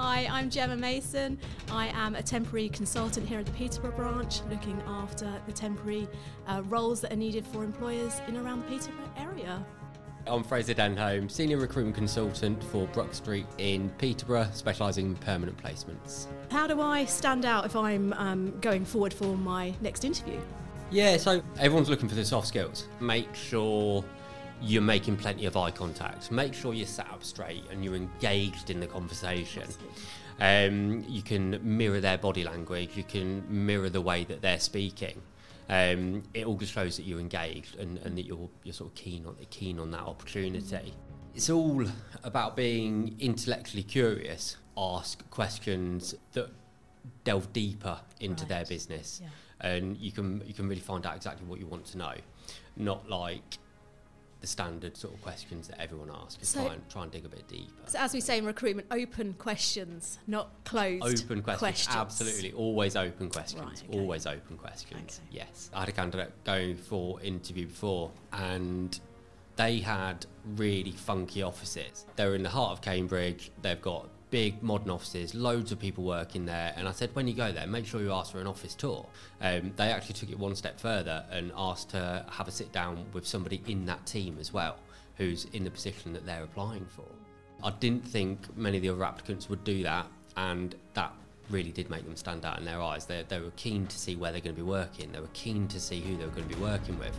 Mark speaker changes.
Speaker 1: Hi, I'm Gemma Mason. I am a temporary consultant here at the Peterborough branch, looking after the temporary uh, roles that are needed for employers in around the Peterborough area.
Speaker 2: I'm Fraser Denholm, Senior Recruitment Consultant for Brook Street in Peterborough, specialising in permanent placements.
Speaker 1: How do I stand out if I'm um, going forward for my next interview?
Speaker 2: Yeah, so everyone's looking for the soft skills. Make sure you're making plenty of eye contact. Make sure you're sat up straight and you're engaged in the conversation. Um, you can mirror their body language, you can mirror the way that they're speaking. Um, it all just shows that you're engaged and, and that you're, you're sort of keen on, keen on that opportunity. It's all about being intellectually curious, ask questions that delve deeper into
Speaker 1: Right.
Speaker 2: their business.
Speaker 1: Yeah.
Speaker 2: And you can, you can really find out exactly what you want to know. Not like the standard sort of questions that everyone asks.
Speaker 1: So-
Speaker 2: try, and, try and dig a bit deeper.
Speaker 1: So, as we say in recruitment, open questions, not closed
Speaker 2: Open questions,
Speaker 1: questions.
Speaker 2: absolutely. Always open questions.
Speaker 1: Right, okay.
Speaker 2: Always open questions.
Speaker 1: Okay.
Speaker 2: Yes. I had a candidate going for interview before, and they had really funky offices. They're in the heart of Cambridge. They've got big modern offices, loads of people working there. And I said, when you go there, make sure you ask for an office tour. Um, they actually took it one step further and asked to have a sit down with somebody in that team as well, who's in the position that they're applying for. I didn't think many of the other applicants would do that, and that really did make them stand out in their eyes. They, they were keen to see where they're going to be working, they were keen to see who they were going to be working with.